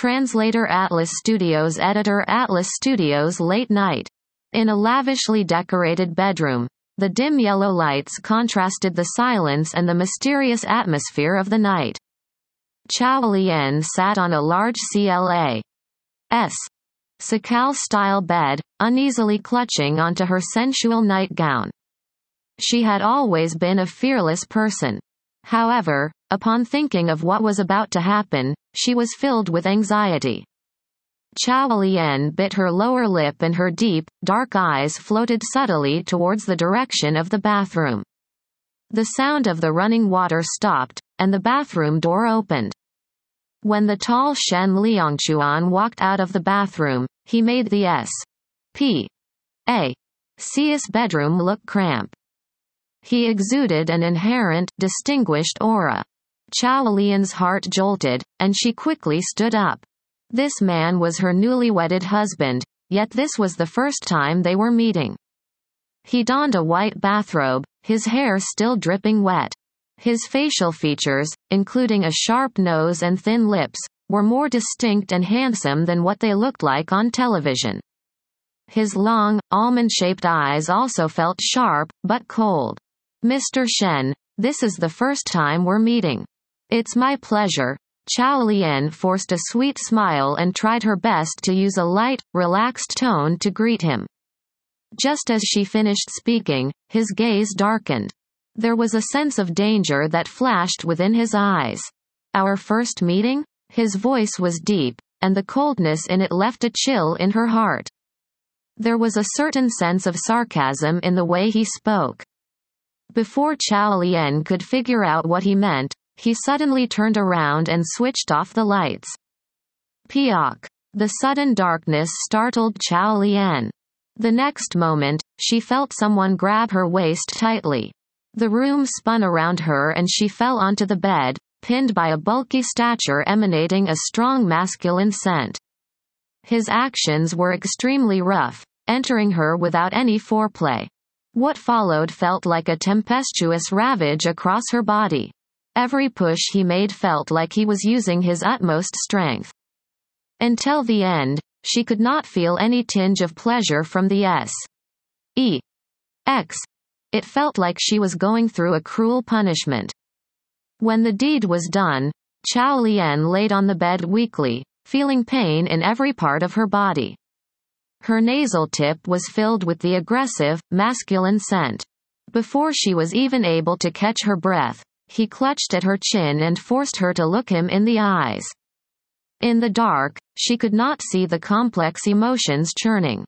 Translator Atlas Studios Editor Atlas Studios Late Night. In a lavishly decorated bedroom, the dim yellow lights contrasted the silence and the mysterious atmosphere of the night. Qiao Lian sat on a large CLA. S. Sakal-style bed, uneasily clutching onto her sensual nightgown. She had always been a fearless person. However, upon thinking of what was about to happen, she was filled with anxiety. Qiao Lian bit her lower lip and her deep, dark eyes floated subtly towards the direction of the bathroom. The sound of the running water stopped, and the bathroom door opened. When the tall Shen Liangchuan walked out of the bathroom, he made the S. P. A. C's bedroom look cramped. He exuded an inherent, distinguished aura. Qiao Lian's heart jolted, and she quickly stood up. This man was her newly wedded husband, yet this was the first time they were meeting. He donned a white bathrobe, his hair still dripping wet. His facial features, including a sharp nose and thin lips, were more distinct and handsome than what they looked like on television. His long, almond-shaped eyes also felt sharp, but cold. Mr. Shen, this is the first time we're meeting. It's my pleasure. Qiao Lian forced a sweet smile and tried her best to use a light, relaxed tone to greet him. Just as she finished speaking, his gaze darkened. There was a sense of danger that flashed within his eyes. Our first meeting? His voice was deep, and the coldness in it left a chill in her heart. There was a certain sense of sarcasm in the way he spoke. Before Qiao Lian could figure out what he meant, he suddenly turned around and switched off the lights. Piok. The sudden darkness startled Qiao Lian. The next moment, she felt someone grab her waist tightly. The room spun around her and she fell onto the bed, pinned by a bulky stature emanating a strong masculine scent. His actions were extremely rough, entering her without any foreplay. What followed felt like a tempestuous ravage across her body. Every push he made felt like he was using his utmost strength. Until the end, she could not feel any tinge of pleasure from the S. E. X. It felt like she was going through a cruel punishment. When the deed was done, Qiao Lian laid on the bed weakly, feeling pain in every part of her body. Her nasal tip was filled with the aggressive, masculine scent. Before she was even able to catch her breath, he clutched at her chin and forced her to look him in the eyes. In the dark, she could not see the complex emotions churning.